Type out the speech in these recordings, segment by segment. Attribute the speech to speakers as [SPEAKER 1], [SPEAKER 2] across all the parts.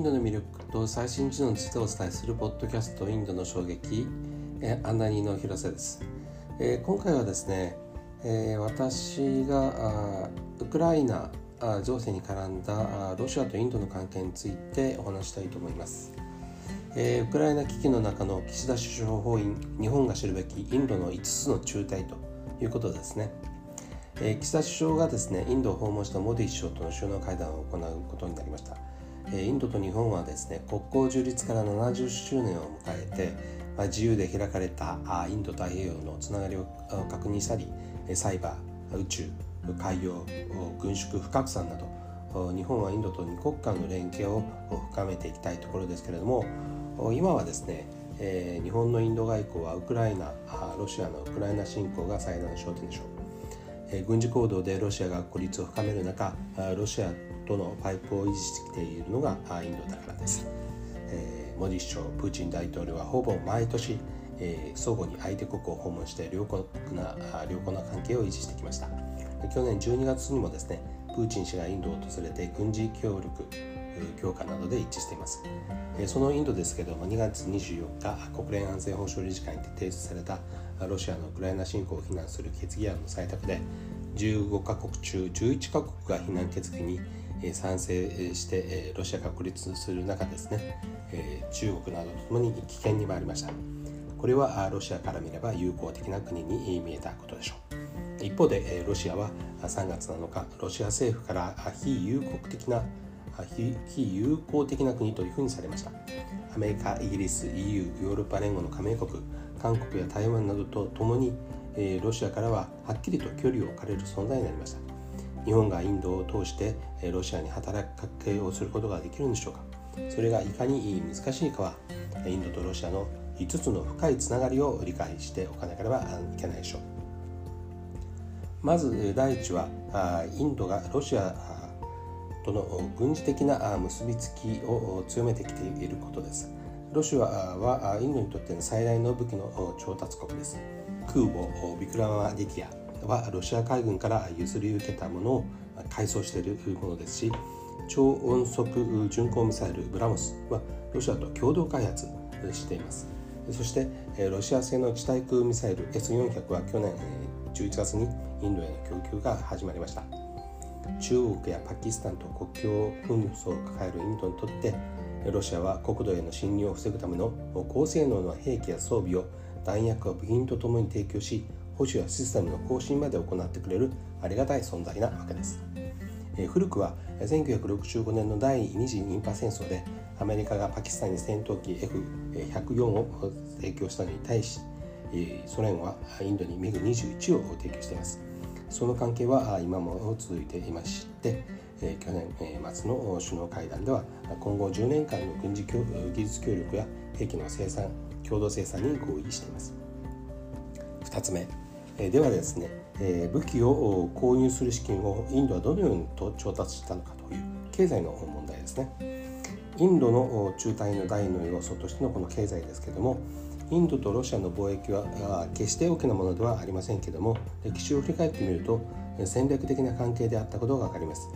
[SPEAKER 1] インドの魅力と最新事情についてお伝えするポッドキャストインドの衝撃アンナニーの広瀬です、えー、今回はですね、えー、私がウクライナ情勢に絡んだロシアとインドの関係についてお話したいと思います、えー、ウクライナ危機の中の岸田首相法院日本が知るべきインドの5つの中退ということですね。え岸田首相がですねインドを訪問したモディ首相との首脳会談を行うことになりました、インドと日本はですね国交樹立から70周年を迎えて、まあ、自由で開かれたインド太平洋のつながりを確認したりサイバー宇宙海洋軍縮不拡散など日本はインドと2国間の連携を深めていきたいところですけれども今はですね、日本のインド外交はウクライナロシアのウクライナ侵攻が最大の焦点でしょう。軍事行動でロシアが孤立を深める中ロシアとのパイプを維持してきているのがインドだからです、えモディ首相プーチン大統領はほぼ毎年、え相互に相手国を訪問して良好な良好な関係を維持してきました。去年12月にもですねプーチン氏がインドを訪れて軍事協力強化などで一致しています。そのインドですけども2月24日国連安全保障理事会に提出されたロシアのウクライナ侵攻を非難する決議案の採択で15カ国中11カ国が非難決議に賛成してロシアが孤立する中ですね中国などとともに危険に回りました。これはロシアから見れば友好的な国に見えたことでしょう。一方でロシアは3月7日ロシア政府から非友国的な非友好的な国というふうにされました。アメリカイギリス EU ヨーロッパ連合の加盟国韓国や台湾などとともに、え、ロシアからははっきりと距離を置かれる存在になりました。日本がインドを通して、ロシアに働きかけをすることができるんでしょうか。それがいかに難しいかはインドとロシアの5つの深いつながりを理解しておかなければいけないでしょう。まず第一はインドがロシアとの軍事的な結びつきを強めてきていることです。ロシアはインドにとっての最大の武器の調達国です。空母ビクラマディティア。はロシア海軍から譲り受けたものを改装しているものですし超音速巡航ミサイルブラモスはロシアと共同開発しています。そしてロシア製の地対空ミサイル S400 は去年11月にインドへの供給が始まりました。中国やパキスタンと国境紛争を抱えるインドにとってロシアは国土への侵入を防ぐための高性能の兵器や装備を弾薬や部品とともに提供し保守やシステムの更新まで行ってくれるありがたい存在なわけです。え古くは1965年の第二次印パ戦争でアメリカがパキスタンに戦闘機 F104 を提供したのに対しソ連はインドに MiG21 を提供しています。その関係は今も続いていまして、え去年末の首脳会談では今後10年間の軍事技術協力や兵器の生産共同生産に合意しています2つ目えではですねえ武器を購入する資金をインドはどのようにと調達したのかという経済の問題ですね。インドの中退の第の要素としてのこの経済ですけどもインドとロシアの貿易は決して大きなものではありませんけども歴史を振り返ってみると戦略的な関係であったことが分かります。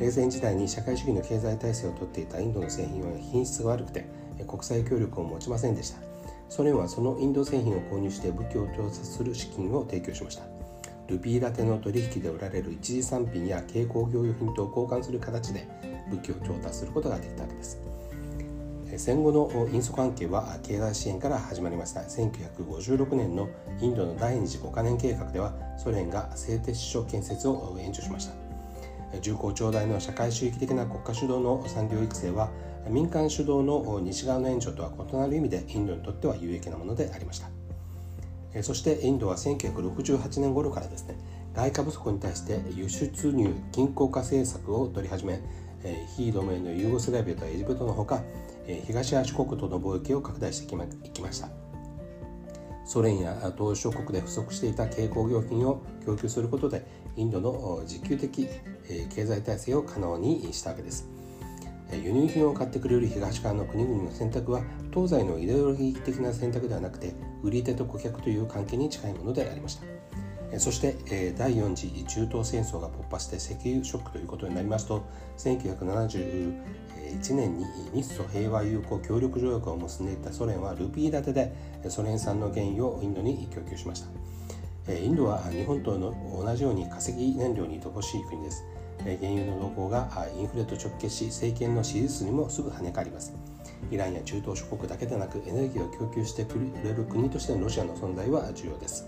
[SPEAKER 1] 冷戦時代に社会主義の経済体制をとっていたインドの製品は品質が悪くて国際協力を持ちませんでした。ソ連はそのインド製品を購入して武器を調達する資金を提供しました。ルピーラテの取引で売られる一次産品や軽工業用品と交換する形で武器を調達することができたわけです。戦後の因素関係は経済支援から始まりました。1956年のインドの第二次5カ年計画ではソ連が製鉄所建設を援助しました。重厚長大の社会主義的な国家主導の産業育成は民間主導の西側の援助とは異なる意味でインドにとっては有益なものでありました。そしてインドは1968年頃からですね外貨不足に対して輸出入均衡化政策を取り始め非同盟のユーゴスラビアとエジプトのほか東アジ国との貿易を拡大していきました。ソ連や東諸国で不足していた軽工業品を供給することでインドの自給的経済体制を可能にしたわけです。輸入品を買ってくれる東側の国々の選択は東西のイデオロギー的な選択ではなくて売り手と顧客という関係に近いものでありました。そして第4次中東戦争が勃発して石油ショックということになりますと1971年に日ソ平和友好協力条約を結んでいたソ連はルピー建てでソ連産の原油をインドに供給しました。インドは日本と同じように化石燃料に乏しい国です。原油の動向がインフレと直結し政権の支持率にもすぐ跳ね返ります。イランや中東諸国だけでなくエネルギーを供給してくれる国としてのロシアの存在は重要です。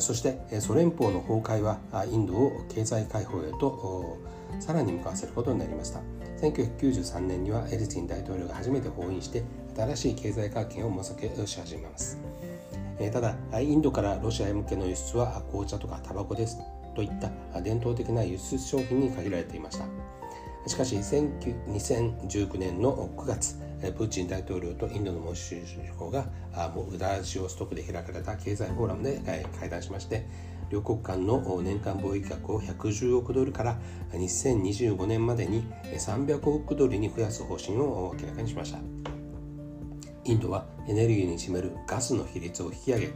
[SPEAKER 1] そしてソ連邦の崩壊はインドを経済解放へとさらに向かわせることになりました。1993年にはエリツィン大統領が初めて訪印して新しい経済関係を模索し始めます。ただインドからロシアへ向けの輸出は紅茶とかタバコです。といった伝統的な輸出商品に限られていました。しかし2019年の9月プーチン大統領とインドのモディ首相がウダジオストクで開かれた経済フォーラムで会談しまして両国間の年間貿易額を110億ドルから2025年までに300億ドルに増やす方針を明らかにしました。インドはエネルギーに占めるガスの比率を引き上げ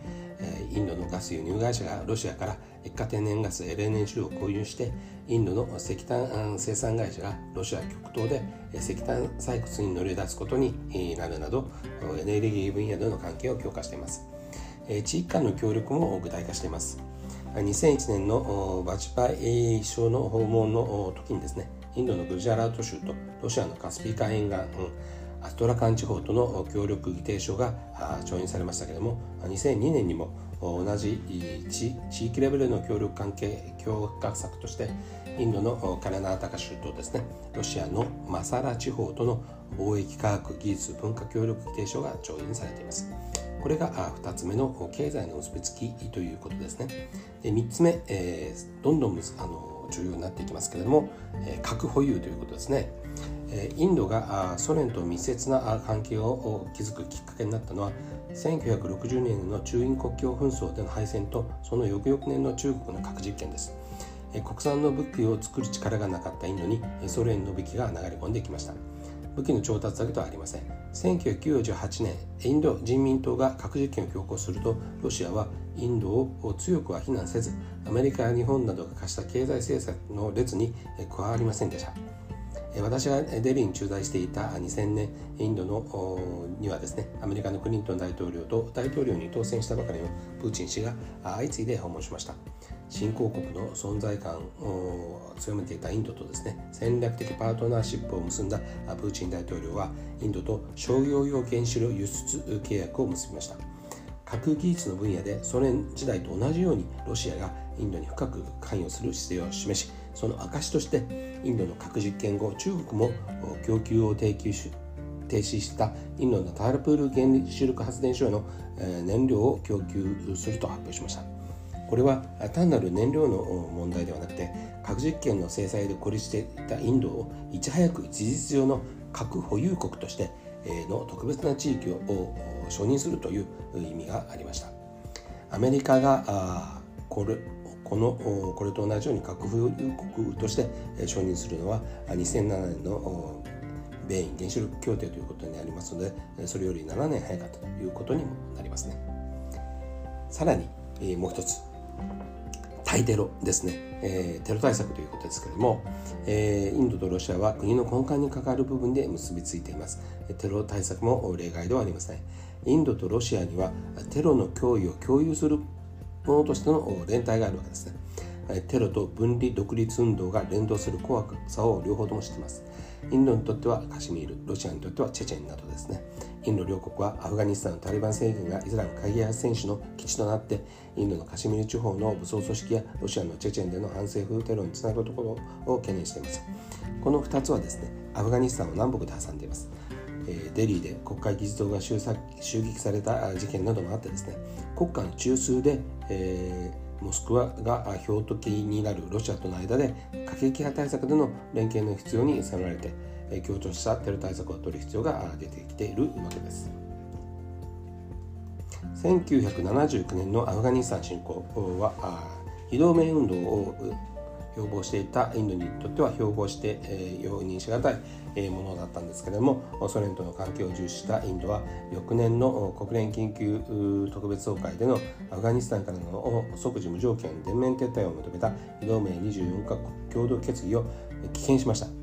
[SPEAKER 1] インドのガス輸入会社がロシアから液化天然ガス LNG を購入してインドの石炭生産会社がロシア極東で石炭採掘に乗り出すことになるなどエネルギー分野での関係を強化しています。地域間の協力も具体化しています。2001年のバチパイ首相の訪問の時にですねインドのグジャラート州とロシアのカスピ海沿岸、アストラカン地方との協力議定書が調印されましたけれども2002年にも同じ地域レベルの協力関係強化策としてインドのカラナータカ州とですねロシアのマサラ地方との貿易科学技術文化協力議定書が調印されています。これが2つ目の経済の結びつきということですね。で3つ目、えー、どんどんあの重要になっていきますけれども、え、核保有ということですね。インドがソ連と密接な関係を築くきっかけになったのは1960年の中印国境紛争での敗戦とその翌々年の中国の核実験です。国産の武器を作る力がなかったインドにソ連の武器が流れ込んできました。武器の調達だけとはありません。1998年インド人民党が核実験を強行するとロシアはインドを強くは非難せずアメリカや日本などが課した経済政策の列に加わりませんでした。私がデリーに駐在していた2000年インドのにはですねアメリカのクリントン大統領と大統領に当選したばかりのプーチン氏が相次いで訪問しました。新興国の存在感を強めていたインドとですね戦略的パートナーシップを結んだプーチン大統領はインドと商業用原子炉輸出契約を結びました。核技術の分野でソ連時代と同じようにロシアがインドに深く関与する姿勢を示しその証としてインドの核実験後中国も供給を提供し停止したインドのタールプール原子力発電所への燃料を供給すると発表しました。これは単なる燃料の問題ではなくて核実験の制裁で孤立していたインドをいち早く事実上の核保有国としての特別な地域を承認するという意味がありました。アメリカがこれこのこれと同じように核保有国として承認するのは2007年の米印原子力協定ということになりますのでそれより7年早かったということにもなりますね。さらにもう一つ対テロですね、え、テロ対策ということですけれども、え、インドとロシアは国の根幹に関わる部分で結びついています。テロ対策も例外ではありません。インドとロシアにはテロの脅威を共有するものとしての連帯があるわけですね。テロと分離独立運動が連動する怖さを両方とも知っています。インドにとってはカシミールロシアにとってはチェチェンなどですね。インド両国はアフガニスタンのタリバン政権がイスラム過激派選手の基地となってインドのカシミール地方の武装組織やロシアのチェチェンでの反政府テロにつながるところを懸念しています。この2つはですねアフガニスタンを南北で挟んでいます。デリーで国会議事堂が襲撃された事件などもあってですね国家の中枢で、えー、モスクワが標的になるロシアとの間で過激派対策での連携の必要に迫られて、え強調したテロ対策を取る必要が出てきているわけです。1979年のアフガニスタン侵攻は非同盟運動を標榜していたインドにとっては標榜して、えー、容認しがたいものだったんですけれどもソ連との関係を重視したインドは翌年の国連緊急特別総会でのアフガニスタンからの即時無条件全面撤退を求めた移動名24カ国共同決議を棄権しました。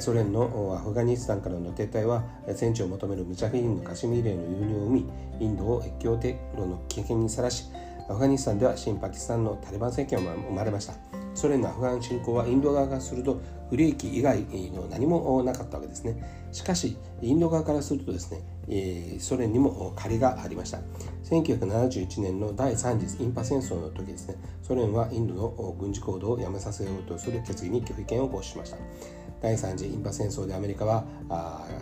[SPEAKER 1] ソ連のアフガニスタンからの撤退は戦地を求めるムチャヒリンのカシミールへの輸入を生みインドを越境テロの危険にさらしアフガニスタンでは新パキスタンのタリバン政権が生まれました。ソ連のアフガン侵攻はインド側がすると不利益以外の何もなかったわけですね。しかしインド側からするとですね、ソ連にも借りがありました。1971年の第3次インパ戦争の時ですね。ソ連はインドの軍事行動をやめさせようとする決議に拒否権を行使しました。第3次インパ戦争でアメリカは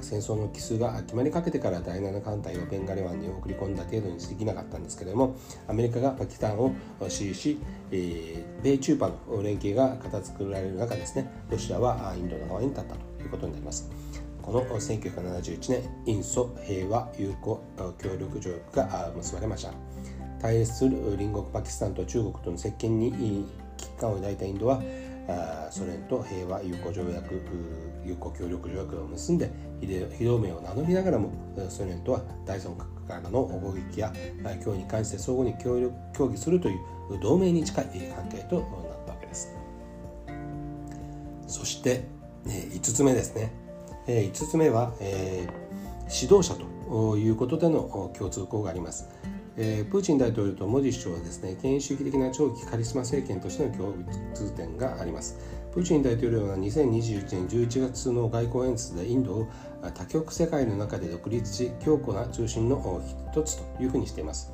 [SPEAKER 1] 戦争の帰数が決まりかけてから第7艦隊をベンガレ湾に送り込んだ程度にできなかったんですけれどもアメリカがパキスタンを支持し、えー、米中パの連携が形作られる中ですねロシアはインドの側に立ったということになります。この1971年、インソ平和友好協力条約が結ばれました。対立する隣国パキスタンと中国との接近に危機感を抱いたインドはソ連と平和友好条約友好協力条約を結んで非同盟を名乗りながらもソ連とは第三国からの攻撃や脅威に関して相互に協力協議するという同盟に近い関係となったわけです。そして5つ目ですね。5つ目は指導者ということでの共通項があります。えー、プーチン大統領とモディ首相はですね権威主義的な長期カリスマ政権としての共通点があります。プーチン大統領は2021年11月の外交演説でインドを多極世界の中で独立し強固な中心の一つというふうにしています。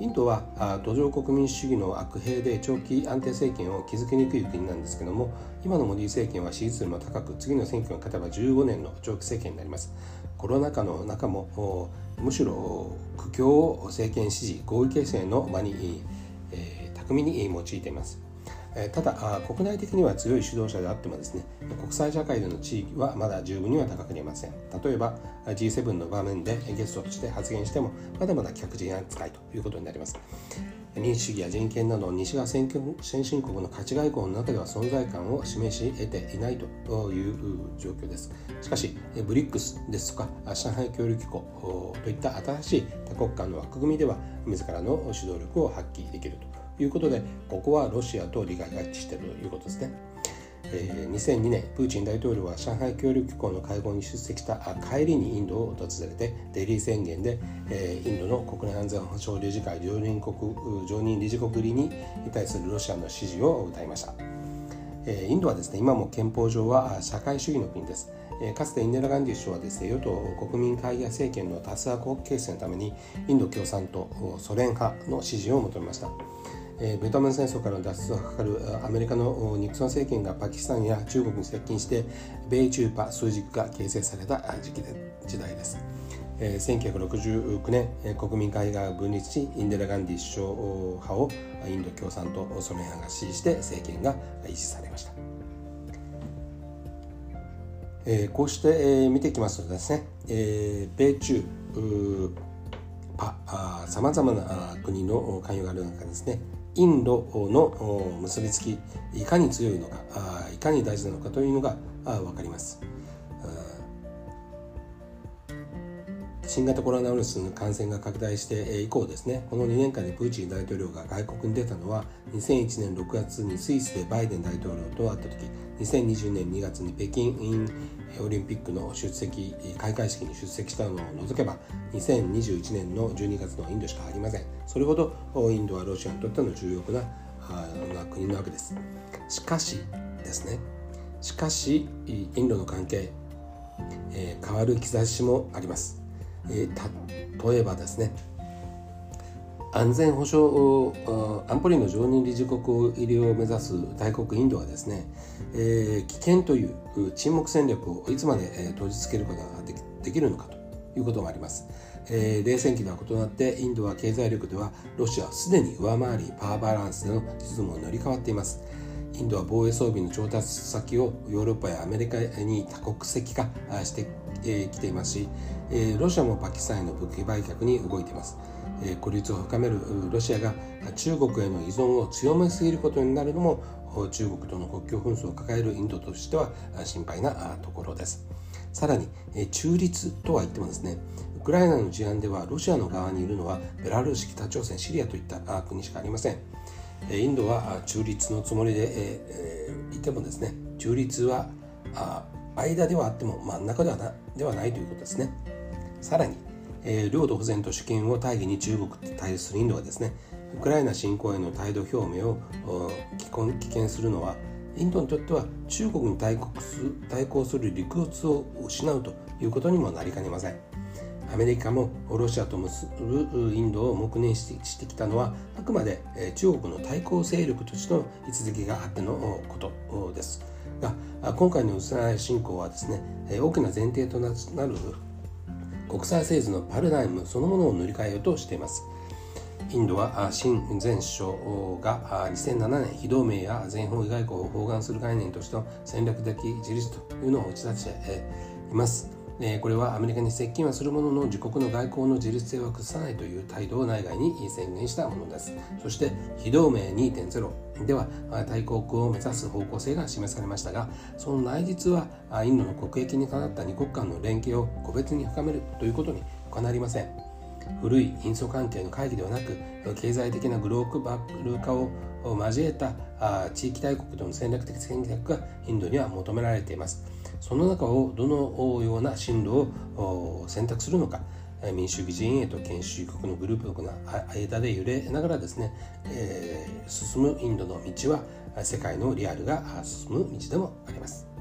[SPEAKER 1] インドは土壌国民主義の悪兵で長期安定政権を築きにくい国なんですけども今のモディ政権は支持率も高く次の選挙が勝てば15年の長期政権になります。コロナ禍の中もむしろ苦境を政権支持合意形成の場に、えー、巧みに用いています。ただ国内的には強い指導者であってもですね国際社会での地位はまだ十分には高くありません。例えば G7 の場面でゲストとして発言してもまだまだ客人扱いということになります。民主主義や人権など西側先進国の価値外交の中では存在感を示し得ていないという状況です。しかし BRICS ですとか上海協力機構といった新しい多国間の枠組みでは自らの指導力を発揮できるということでここはロシアと利害が一致しているということですね。えー、2002年プーチン大統領は上海協力機構の会合に出席した帰りにインドを訪れてデリー宣言で、えー、インドの国連安全保障理事会常任国常任理事国入りに対するロシアの支持を訴えました、えー、インドはですね今も憲法上は社会主義の国です。かつてインデラ・ガンディ首相はですね与党国民会議政権の多数派国形成のためにインド共産党ソ連派の支持を求めました。えベトナム戦争からの脱出を図るアメリカのニクソン政権がパキスタンや中国に接近して米中パ数軸が形成された時期で時代です。え1969年国民会が分立しインデラ・ガンディ首相派をインド共産党ソ連派が支持して政権が維持されました。えこうして、え見てきますとですね、え米中パさまざまな国の関与がある中ですねインドの結びつきいかに強いのかいかに大事なのかというのが分かります。新型コロナウイルスの感染が拡大して以降ですねこの2年間でプーチン大統領が外国に出たのは2001年6月にスイスでバイデン大統領と会った時2020年2月に北京オリンピックの出席開会式に出席したのを除けば2021年の12月のインドしかありません。それほどインドはロシアにとっての重要な国なわけです。しかしですね。しかしインドの関係、えー、変わる兆しもあります。えー、例えばですね。安全保障安保理の常任理事国入りを目指す大国インドはですね、えー、危険という沈黙戦略をいつまで、閉じつけることができるのかということもあります、えー、冷戦期とは異なってインドは経済力ではロシアはすでに上回りパワーバランスでの実務を乗り換わっています。インドは防衛装備の調達先をヨーロッパやアメリカに多国籍化してきていますしロシアもパキスタンへの武器売却に動いています。孤立を深めるロシアが中国への依存を強めすぎることになるのも中国との国境紛争を抱えるインドとしては心配なところです。さらに中立とは言ってもですねウクライナの事案ではロシアの側にいるのはベラルーシ北朝鮮シリアといった国しかありません。インドは中立のつもりでいてもですね中立は間ではあっても真ん中ではなではないということですねさらに領土保全と主権を大義に中国と対するインドがですねウクライナ侵攻への態度表明を棄権するのはインドにとっては中国に対抗する理屈を失うということにもなりかねません。アメリカもロシアと結ぶインドを黙念してきたのはあくまで中国の対抗勢力としての位置づけがあってのことです。が今回のウクライナ侵攻はですね 大きな前提となる国際政治のパラダイムそのものを塗り替えようとしています。インドは新前首相が2007年非同盟や全方位外交を包含する概念としての戦略的自立というのを打ち出しています。これはアメリカに接近はするものの自国の外交の自立性は崩さないという態度を内外に宣言したものです。そして非同盟2.0では大国を目指す方向性が示されましたがその内実はインドの国益にかなった2国間の連携を個別に深めるということに他なりません。古い因素関係の会議ではなく経済的なグローバル化を交えた地域大国との戦略的戦略がインドには求められていますその中をどのような進路を選択するのか民主主義陣営と研修国のグループの間で揺れながらですね、えー、進むインドの道は世界のリアルが進む道でもあります。